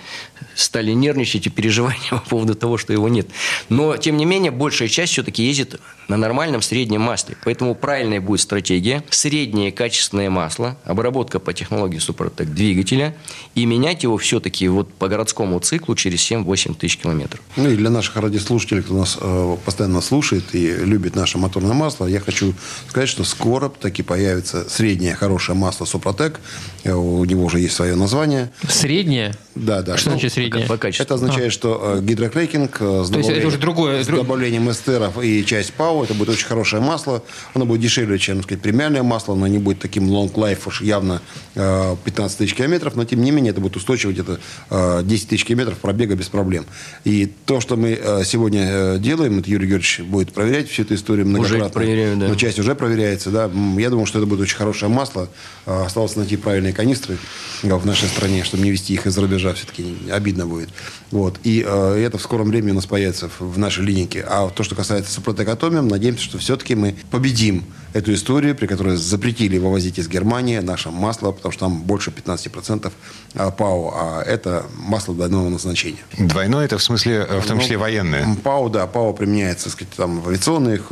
стали нервничать и переживания по поводу того, что его нет. Но, тем не менее, большая часть все-таки ездит на нормальном среднем масле. Поэтому правильная будет стратегия. Среднее качественное масло, обработка по технологии Супротек двигателя и менять его все-таки вот по городскому циклу через 7-8 тысяч километров. Ну и для наших радиослушателей, кто нас э, постоянно слушает и любит наше моторное масло, я хочу сказать, что с скоро таки появится среднее хорошее масло Супротек. Э, У него уже есть свое название. Среднее? Да, да. Что Ну, значит среднее? По качеству. Это означает, что э, гидрокрекинг э, с То есть это уже другое- с добавлением эстеров и часть ПАУ, это будет очень хорошее масло. Оно будет дешевле, чем сказать, премиальное масло, оно не будет таким long life уж явно э, 15 тысяч километров, но тем не менее это будет устойчиво где-то э, 10 тысяч километров пробега без проблем. И то, что мы сегодня делаем, это Юрий Георгиевич будет проверять всю эту историю многократно. проверяю, да. Но часть уже проверяется, да. Я думаю, что это будет очень хорошее масло. Э, Осталось найти правильные канистры э, в нашей стране, чтобы не везти их из-за рубежа, все-таки обидно будет. Вот. И э, это в скором времени у нас появится в, нашей линейке. А то, что касается Супротек Атомиум, надеемся, что все-таки мы победим эту историю, при которой запретили вывозить из Германии наше масло, потому что там больше 15% ПАО, а это масло двойного назначения. Двойное это в смысле, э, в том Ну, числе военное. ПАО, да, ПАО применяется, так сказать, там в авиационных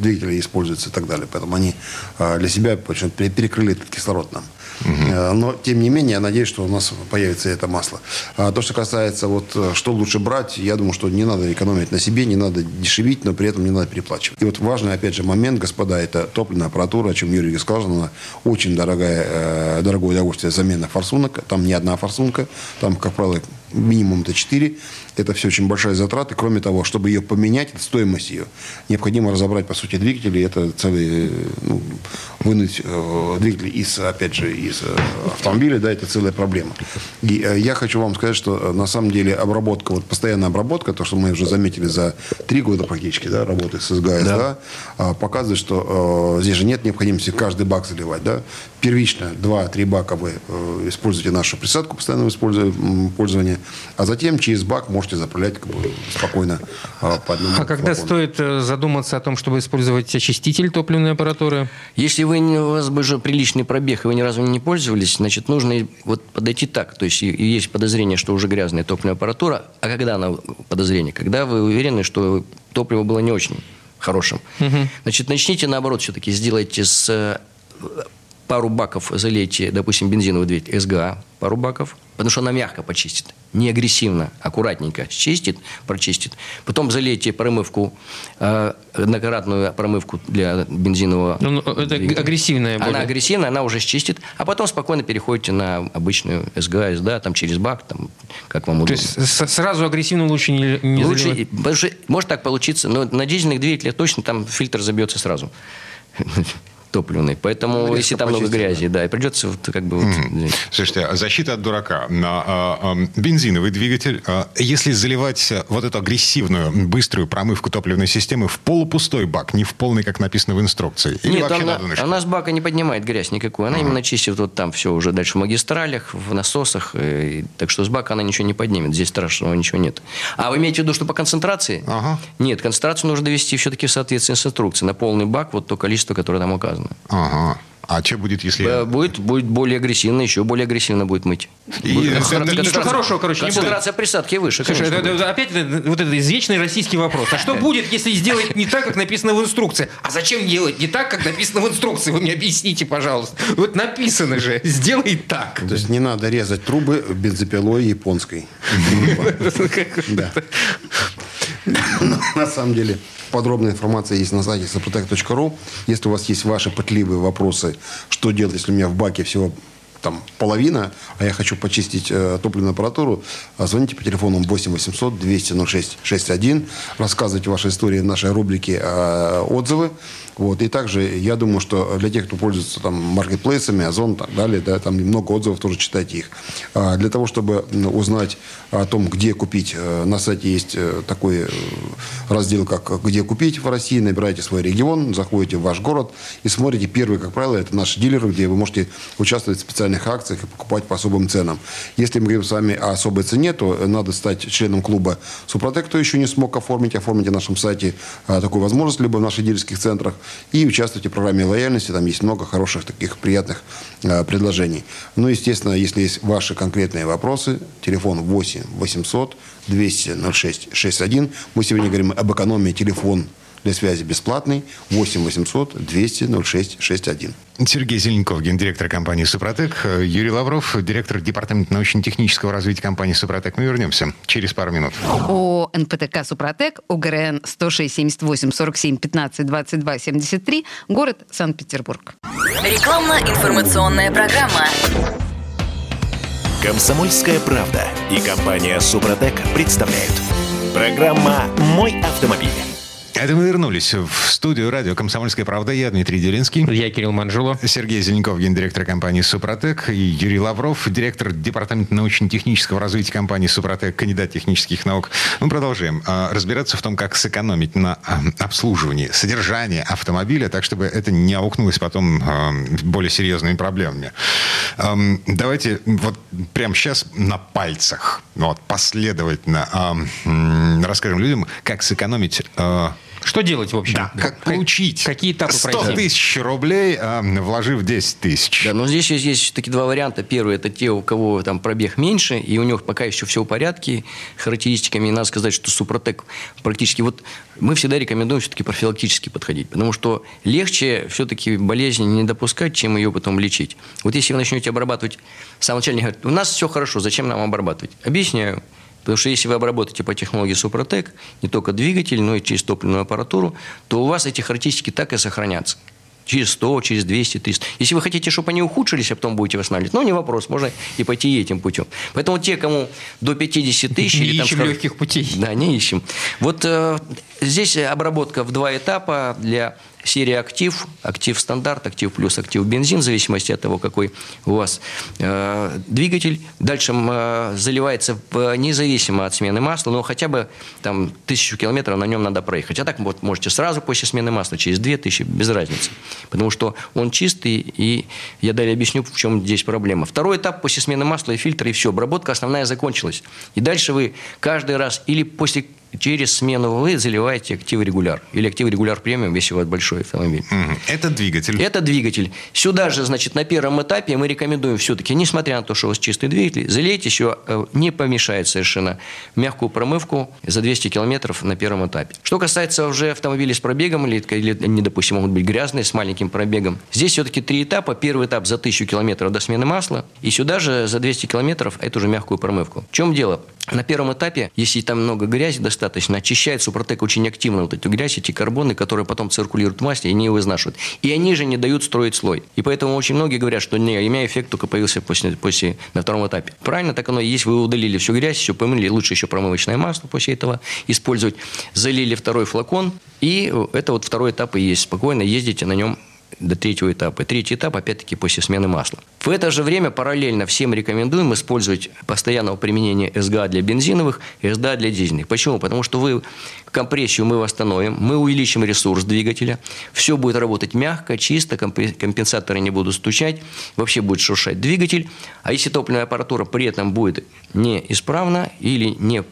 двигателях используется и так далее. Поэтому они э, для себя почему-то пере- перекрыли этот кислород нам. Э, Но, тем не менее, я надеюсь, что у нас появится это масло. А то, что касается, вот, э, что лучше брать, я думаю, что не надо экономить на себе, не надо дешевить, но при этом не надо переплачивать. И вот важный, опять же, момент, господа, это топливная аппаратура, о чем Юрий сказал, она очень дорогая, э, дорогое удовольствие замена форсунок. Там не одна форсунка, там, как правило, минимум это 4. Это все очень большая затрата. Кроме того, чтобы ее поменять, стоимость ее, необходимо разобрать, по сути, двигатели. Это целый, ну, вынуть э, двигатель из, опять же, из э, автомобиля, да, это целая проблема. И э, я хочу вам сказать, что э, на самом деле обработка, вот постоянная обработка, то, что мы уже заметили за три года практически, да, работы с СГА, СДА, а, показывает, что э, здесь же нет необходимости каждый бак заливать, да. Первично 2-3 бака вы э, используете нашу присадку постоянного используя- м, пользования, а затем через бак можете заправлять как бы, спокойно э, по одному А когда флакону. стоит э, задуматься о том, чтобы использовать очиститель топливной аппаратуры? Если вы не, у вас бы же приличный пробег, и вы ни разу не пользовались, значит, нужно вот подойти так. То есть есть подозрение, что уже грязная топливная аппаратура. А когда она подозрение? Когда вы уверены, что топливо было не очень хорошим. Значит, начните наоборот все-таки, сделайте с э, пару баков залейте, допустим, бензиновый двигатель СГА, пару баков, потому что она мягко почистит, не агрессивно, аккуратненько счистит, прочистит. Потом залейте промывку, э, однократную промывку для бензинового Ну, ну, это двигателя. агрессивная более. Она агрессивная, она уже счистит, а потом спокойно переходите на обычную СГА, СДА, там через бак, там, как вам То удобно. есть с- сразу агрессивно лучше не, не Лучше, заливать? потому что может так получиться, но на дизельных двигателях точно там фильтр забьется сразу. Топливный. Поэтому, Резко если там много грязи, да, и придется вот как бы... вот, Слушайте, а защита от дурака. На, а, бензиновый двигатель, а, если заливать а, вот эту агрессивную, быструю промывку топливной системы в полупустой бак, не в полный, как написано в инструкции. Или Нет, вообще она, на донышко? она с бака не поднимает грязь никакую. Она именно чистит вот там все уже дальше в магистралях, в насосах. э, и так что с бака она ничего не поднимет. Здесь страшного ничего нет. А вы имеете в виду, что по концентрации? Ага. Нет, концентрацию нужно довести все-таки в соответствии с инструкцией. На полный бак вот то количество, которое там указано. Ага. А что будет, если... Будет, будет более агрессивно, еще более агрессивно будет мыть. И Будет это- концентрация- это- Ничего хорошего, короче, не будет. Концентрация присадки выше. Слушай, конечно, это- это- будет. опять вот этот извечный российский вопрос. А что будет, если сделать не так, как написано в инструкции? А зачем делать не так, как написано в инструкции? Вы мне объясните, пожалуйста. Вот написано же, сделай так. То есть не надо резать трубы бензопилой японской. Да. На самом деле, подробная информация есть на сайте saprotec.ru. Если у вас есть ваши пытливые вопросы, что делать, если у меня в баке всего там половина, а я хочу почистить э, топливную аппаратуру, а звоните по телефону 8 800 200 06 61, рассказывайте ваши истории в нашей рубрике э, «Отзывы». Вот. И также я думаю, что для тех, кто пользуется там маркетплейсами, Озон и так далее, да, там много отзывов, тоже читайте их. А, для того, чтобы узнать о том, где купить, э, на сайте есть э, такой э, раздел, как «Где купить» в России. Набираете свой регион, заходите в ваш город и смотрите. Первый, как правило, это наши дилеры, где вы можете участвовать в специальных акциях и покупать по особым ценам. Если мы говорим с вами о особой цене, то надо стать членом клуба «Супротек», кто еще не смог оформить. Оформите на нашем сайте а, такую возможность, либо в наших дилерских центрах. И участвуйте в программе лояльности. Там есть много хороших таких приятных а, предложений. Ну, естественно, если есть ваши конкретные вопросы, телефон 8 800 200 06 61. Мы сегодня говорим об экономии телефон для связи бесплатный 8 800 200 06 61. Сергей Зеленков, гендиректор компании «Супротек». Юрий Лавров, директор департамента научно-технического развития компании «Супротек». Мы вернемся через пару минут. О НПТК «Супротек», ОГРН 106 78 47 15 22 73, город Санкт-Петербург. Рекламно-информационная программа. Комсомольская правда и компания «Супротек» представляют. Программа «Мой автомобиль». Это мы вернулись в студию радио «Комсомольская правда». Я Дмитрий Делинский. Я Кирилл Манжуло. Сергей Зеленков, гендиректор компании «Супротек». И Юрий Лавров, директор департамента научно-технического развития компании «Супротек», кандидат технических наук. Мы продолжаем а, разбираться в том, как сэкономить на а, обслуживании, содержании автомобиля, так, чтобы это не аукнулось потом а, более серьезными проблемами. Давайте вот прямо сейчас на пальцах, вот, последовательно расскажем людям, как сэкономить что делать, в общем? Да, как получить Какие этапы 100 пройти? тысяч рублей, а, вложив 10 тысяч. Да, но здесь есть, есть такие два варианта. Первый – это те, у кого там пробег меньше, и у них пока еще все в порядке характеристиками. И надо сказать, что Супротек практически... Вот мы всегда рекомендуем все-таки профилактически подходить, потому что легче все-таки болезнь не допускать, чем ее потом лечить. Вот если вы начнете обрабатывать... Сам начальник говорит, у нас все хорошо, зачем нам обрабатывать? Объясняю. Потому что если вы обработаете по технологии Супротек не только двигатель, но и через топливную аппаратуру, то у вас эти характеристики так и сохранятся. Через 100, через 200, 300. Если вы хотите, чтобы они ухудшились, а потом будете восстанавливать, ну, не вопрос, можно и пойти этим путем. Поэтому те, кому до 50 тысяч... Не или там, ищем скажем, легких путей. Да, не ищем. Вот э, здесь обработка в два этапа для серии «Актив», «Актив стандарт», «Актив плюс», «Актив бензин», в зависимости от того, какой у вас э, двигатель. Дальше э, заливается в, независимо от смены масла, но хотя бы там тысячу километров на нем надо проехать. А так вот можете сразу после смены масла, через две тысячи, без разницы. Потому что он чистый, и я далее объясню, в чем здесь проблема. Второй этап после смены масла и фильтра, и все. Обработка основная закончилась. И дальше вы каждый раз или после через смену вы заливаете актив регуляр. Или актив регуляр премиум, если у вас большой автомобиль. Это двигатель. Это двигатель. Сюда же, значит, на первом этапе мы рекомендуем все-таки, несмотря на то, что у вас чистый двигатель, залейте еще, э, не помешает совершенно, мягкую промывку за 200 километров на первом этапе. Что касается уже автомобилей с пробегом, или, или они, допустим, могут быть грязные, с маленьким пробегом, здесь все-таки три этапа. Первый этап за 1000 километров до смены масла, и сюда же за 200 километров эту же мягкую промывку. В чем дело? На первом этапе, если там много грязи достаточно, очищает Супротек очень активно вот эту грязь, эти карбоны, которые потом циркулируют в масле, и они его изнашивают. И они же не дают строить слой. И поэтому очень многие говорят, что не, меня эффект только появился после, после, на втором этапе. Правильно, так оно и есть. Вы удалили всю грязь, все помыли, лучше еще промывочное масло после этого использовать. Залили второй флакон, и это вот второй этап и есть. Спокойно ездите на нем до третьего этапа. Третий этап, опять-таки, после смены масла. В это же время параллельно всем рекомендуем использовать постоянного применения СГА для бензиновых и СГА для дизельных. Почему? Потому что вы компрессию мы восстановим, мы увеличим ресурс двигателя, все будет работать мягко, чисто, компенсаторы не будут стучать, вообще будет шуршать двигатель. А если топливная аппаратура при этом будет неисправна или не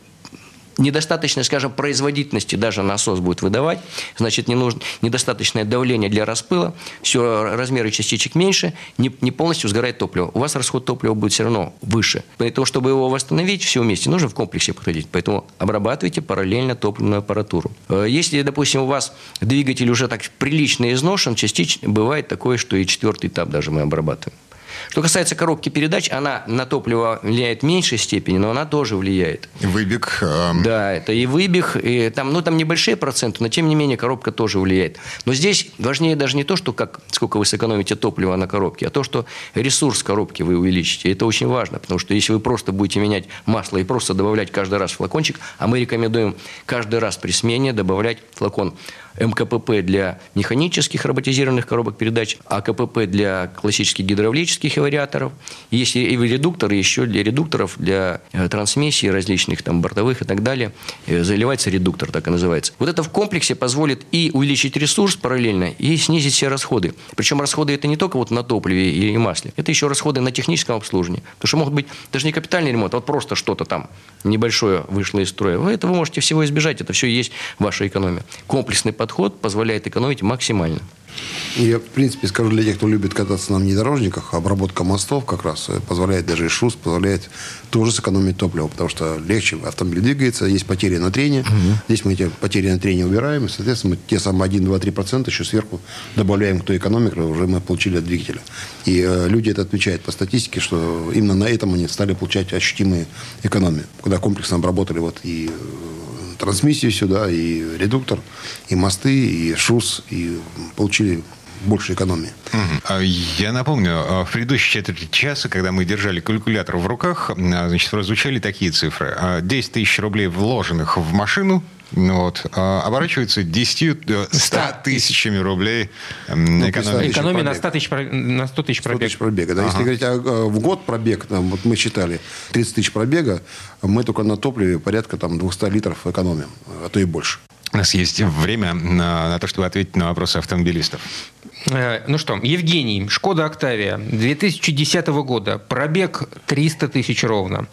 недостаточной, скажем, производительности даже насос будет выдавать, значит, не нужно недостаточное давление для распыла, все, размеры частичек меньше, не, не полностью сгорает топливо. У вас расход топлива будет все равно выше. Поэтому, чтобы его восстановить все вместе, нужно в комплексе подходить. Поэтому обрабатывайте параллельно топливную аппаратуру. Э, если, допустим, у вас двигатель уже так прилично изношен, частично бывает такое, что и четвертый этап даже мы обрабатываем. Что касается коробки передач, она на топливо влияет в меньшей степени, но она тоже влияет. Выбег. Эм... Да, это и выбег, и там, ну, там небольшие проценты, но тем не менее коробка тоже влияет. Но здесь важнее даже не то, что как, сколько вы сэкономите топлива на коробке, а то, что ресурс коробки вы увеличите. Это очень важно, потому что если вы просто будете менять масло и просто добавлять каждый раз флакончик, а мы рекомендуем каждый раз при смене добавлять флакон МКПП для механических роботизированных коробок передач, а КПП для классических гидравлических вариаторов. Есть и редукторы еще для редукторов, для э, трансмиссий различных, там, бортовых и так далее. Э, заливается редуктор, так и называется. Вот это в комплексе позволит и увеличить ресурс параллельно, и снизить все расходы. Причем расходы это не только вот на топливе или масле, это еще расходы на техническом обслуживании. Потому что могут быть даже не капитальный ремонт, а вот просто что-то там небольшое вышло из строя. Вы этого можете всего избежать, это все и есть ваша экономия. Комплексный подход подход позволяет экономить максимально. Я, в принципе, скажу для тех, кто любит кататься на внедорожниках, обработка мостов как раз э, позволяет, даже и ШУС позволяет тоже сэкономить топливо, потому что легче автомобиль двигается, есть потери на трение. Здесь мы эти потери на трение убираем, и, соответственно, мы те самые 1-2-3% еще сверху добавляем к той экономике, уже мы получили от двигателя. И э, люди это отмечают по статистике, что именно на этом они стали получать ощутимые экономии. Когда комплексно обработали вот и э, трансмиссию сюда, и редуктор, и мосты, и ШУС, и получили больше экономии. А Я напомню, а, в предыдущей четверти часа, когда мы держали калькулятор в руках, а, значит, прозвучали такие цифры. А, 10 тысяч рублей, вложенных в машину, ну вот, а, оборачивается 10, э, 100 тысячами рублей Ну, экономии. Экономия на пробег. 100 тысяч, на 100 тысяч 100 пробег. тысяч пробега. Да, Если говорить о, э, в год пробег, там, вот мы считали 30 тысяч пробега, мы только на топливе порядка там, 200 литров экономим, а то и больше. У нас есть время на, на то, чтобы ответить на вопросы автомобилистов. Э, Ну что, Евгений, Шкода Октавия, 2010 года, пробег 300 тысяч ровно.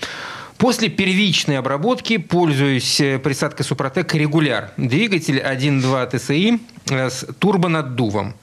После первичной обработки пользуюсь э, присадкой Супротек регуляр. Двигатель 1.2 TSI э, с турбонаддувом.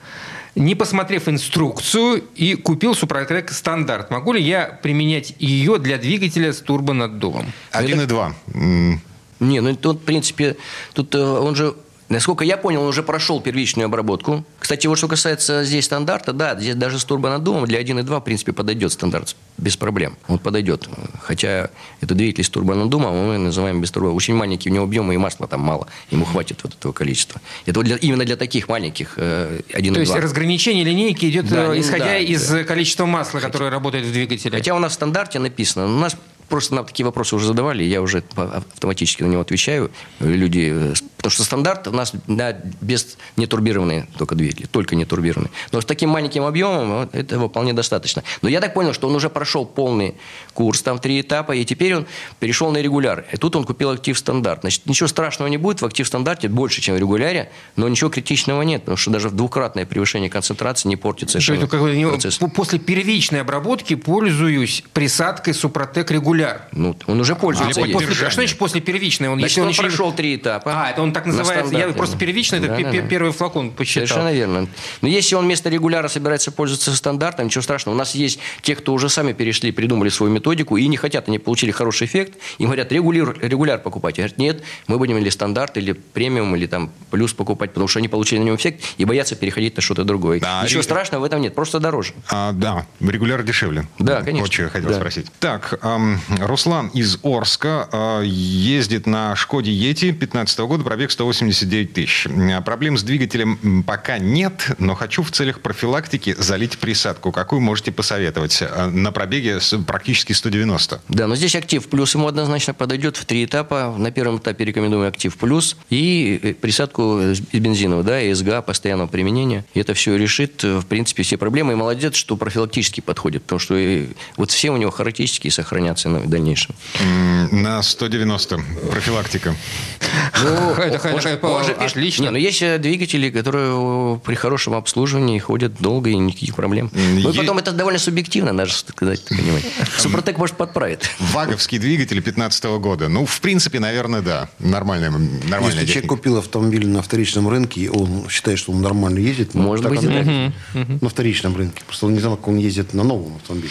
Не посмотрев инструкцию и купил Супротек стандарт. Могу ли я применять ее для двигателя с турбонаддувом? Один и два. М, Не, ну тут, в принципе, тут э, он же, насколько я понял, он уже прошел первичную обработку. Кстати, вот что касается здесь стандарта, да, здесь даже с турбонаддувом для 1.2, в принципе, подойдет стандарт без проблем. Он подойдет. Хотя это двигатель с турбонаддувом, мы называем без турбо. Очень маленький у него объемы и масла там мало. Ему хватит вот этого количества. Это вот для- именно для таких маленьких э, 1.2. То есть разграничение линейки идет Да, э, исходя да, из да. количества масла, которое работает в двигателе. Хотя у нас в стандарте написано, у нас просто нам такие вопросы уже задавали, я уже автоматически на него отвечаю. Люди, э, потому что стандарт у нас на без нетурбированные только двигатели, только нетурбированные. Но с таким маленьким объемом этого вполне достаточно. Но я так понял, что он уже прошел полный курс, там три этапа, и теперь он перешел на регуляр. И тут он купил актив стандарт. Значит, ничего страшного не будет в актив стандарте, больше, чем в регуляре, но ничего критичного нет, потому что даже в двукратное превышение концентрации не портит То есть, совершенно процесс. по- после первичной обработки пользуюсь присадкой Супротек регуляр. Ну, он уже А, пользуется. после- ею. а что значит после первичной? Он, Значит, если он, он еще прошел три этапа. А, это он так На называется. Я просто первичный, это Да, да, пе- да. первый флакон посчитал. Совершенно верно. Но если он вместо регуляра собирается пользоваться стандартом, ничего страшного. У нас есть те, кто уже сами перешли, придумали свою методику и не хотят, они получили хороший эффект. Им говорят, регуляр, регуляр покупать. Говорят, нет, мы будем или стандарт, или премиум, или там плюс покупать, потому что они получили на него эффект и боятся переходить на что-то другое. Да, ничего и- страшного в этом нет, просто дороже. А, да, регуляр дешевле. Да, конечно. Вот что я хотел Да. спросить. Так, ам, Руслан из Орска а, ездит на Шкоде Ети 15 года, пробег 189 тысяч. А, Проблем с двигателем пока нет, но хочу в целях профилактики залить присадку. Какую можете посоветовать? А, На пробеге практически 190. Да, но здесь актив плюс ему однозначно подойдет в три этапа. На первом этапе рекомендуем актив плюс и э, присадку из бензинового, да, и СГА постоянного применения. И это все решит, э, в принципе, все проблемы. И молодец, что профилактически подходит, потому что э, вот все у него характеристики сохранятся в дальнейшем. На 190 профилактика. Ну, Это же- отлично. Не, но есть э, двигатели, которые э, при хорошем обслуживании ходят долго и никаких проблем. Ну потом это довольно субъективно, даже сказать, ты понимаешь. Супротек, может, подправит. Ваговский двигатель 15 года. Ну, в принципе, наверное, да. Нормальная, нормальная Если человек техника. купил автомобиль на вторичном рынке, он считает, что он нормально ездит, ну, Может быть, на вторичном рынке. Просто он не знал, как он ездит на новом автомобиле.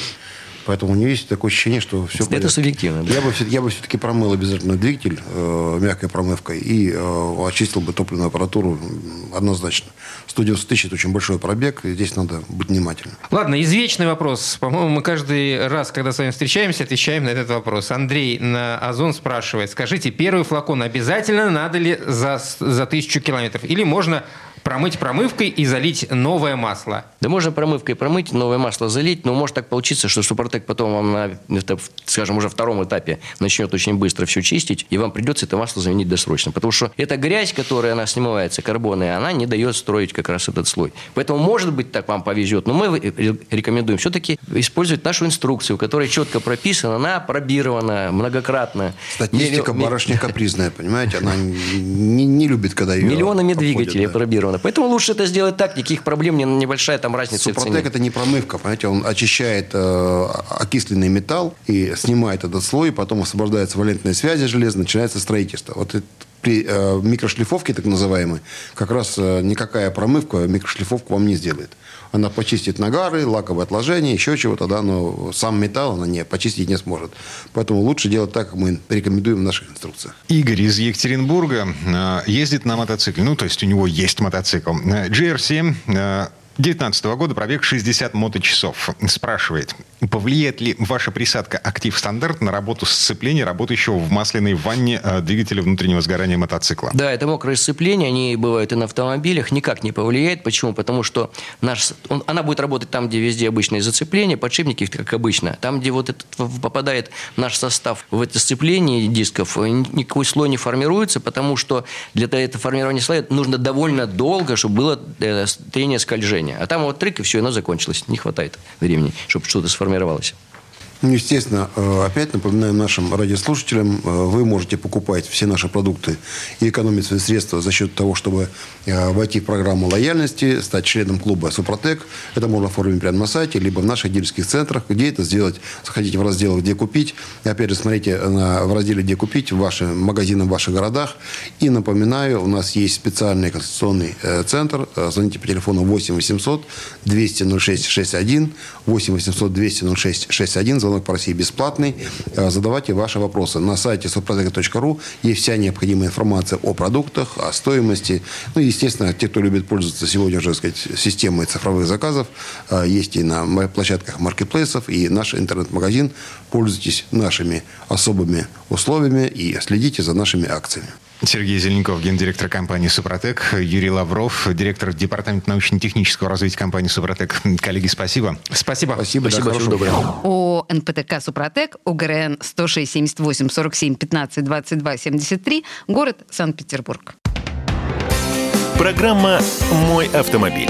Поэтому у него есть такое ощущение, что все Это субъективно, да. Я бы, я бы все-таки промыл обязательно двигатель э, мягкой промывкой и э, очистил бы топливную аппаратуру однозначно. 190 тысяч – это очень большой пробег, и здесь надо быть внимательным. Ладно, извечный вопрос. По-моему, мы каждый раз, когда с вами встречаемся, отвечаем на этот вопрос. Андрей на Озон спрашивает. Скажите, первый флакон обязательно надо ли за, за тысячу километров? Или можно промыть промывкой и залить новое масло? Да можно промывкой промыть, новое масло залить, но может так получиться, что Супротек потом вам на, это, скажем, уже втором этапе начнет очень быстро все чистить, и вам придется это масло заменить досрочно. Потому что эта грязь, которая она смывается, карбоны, она не дает строить как раз этот слой. Поэтому, может быть, так вам повезет, но мы ре- рекомендуем все-таки использовать нашу инструкцию, в которой четко прописано, она пробирована многократно. Статистика Миллион- барышня капризная, понимаете? Она не, не любит, когда ее Миллионами обходят, двигателей да. Пробировано. Поэтому лучше это сделать так, никаких проблем, не- небольшая там разница в Супротек цене. это не промывка, понимаете, он очищает э, окисленный металл и снимает этот слой, потом освобождается валентная связь железа, начинается строительство. Вот это при э, микрошлифовке, так называемой, как раз э, никакая промывка микрошлифовку вам не сделает. Она почистит нагары, лаковые отложения, еще чего-то, да, но сам металл она не, почистить не сможет. Поэтому лучше делать так, как мы рекомендуем в наших инструкциях. Игорь из Екатеринбурга э, ездит на мотоцикле. Ну, то есть у него есть мотоцикл. Э, GR7 э, 2019 года пробег 60 моточасов. Спрашивает, повлияет ли ваша присадка «Актив Стандарт» на работу сцепления, работающего в масляной ванне э, двигателя внутреннего сгорания мотоцикла? Да, это мокрое сцепление, они бывают и на автомобилях, никак не повлияет. Почему? Потому что наш, он, она будет работать там, где везде обычные зацепления, подшипники, как обычно. Там, где вот этот, попадает наш состав в это сцепление дисков, э, никакой слой не формируется, потому что для этого формирования слоя нужно довольно долго, чтобы было э, трение скольжения. А там вот трик, и все, оно закончилось. Не хватает времени, чтобы что-то сформировалось. Ну, естественно, э, опять напоминаю нашим радиослушателям, э, вы можете покупать все наши продукты и экономить свои средства за счет того, чтобы э, войти в программу лояльности, стать членом клуба «Супротек». Это можно оформить прямо на сайте, либо в наших дилерских центрах. Где это сделать? Заходите в раздел «Где купить». И опять же, смотрите на, в разделе «Где купить» в вашем магазинах в ваших городах. И напоминаю, у нас есть специальный консультационный центр. Звоните по телефону 8 800 200 06 61, 8 800 200 06 61 звонок по России бесплатный. Э, задавайте ваши вопросы. На сайте suprotec.ru есть вся необходимая информация о продуктах, о стоимости. Ну, естественно, те, кто любит пользоваться сегодня уже, сказать, системой цифровых заказов, э, есть и на площадках маркетплейсов, и наш интернет-магазин. Пользуйтесь нашими особыми условиями и следите за нашими акциями. Сергей Зеленков, гендиректор компании «Супротек», Юрий Лавров, директор департамента научно-технического развития компании «Супротек». Коллеги, спасибо. Спасибо. Спасибо, Спасибо, да, всего доброго. О НПТК «Супротек», УГРН 106 78 47 15 22 73, город Санкт-Петербург. Программа «Мой автомобиль».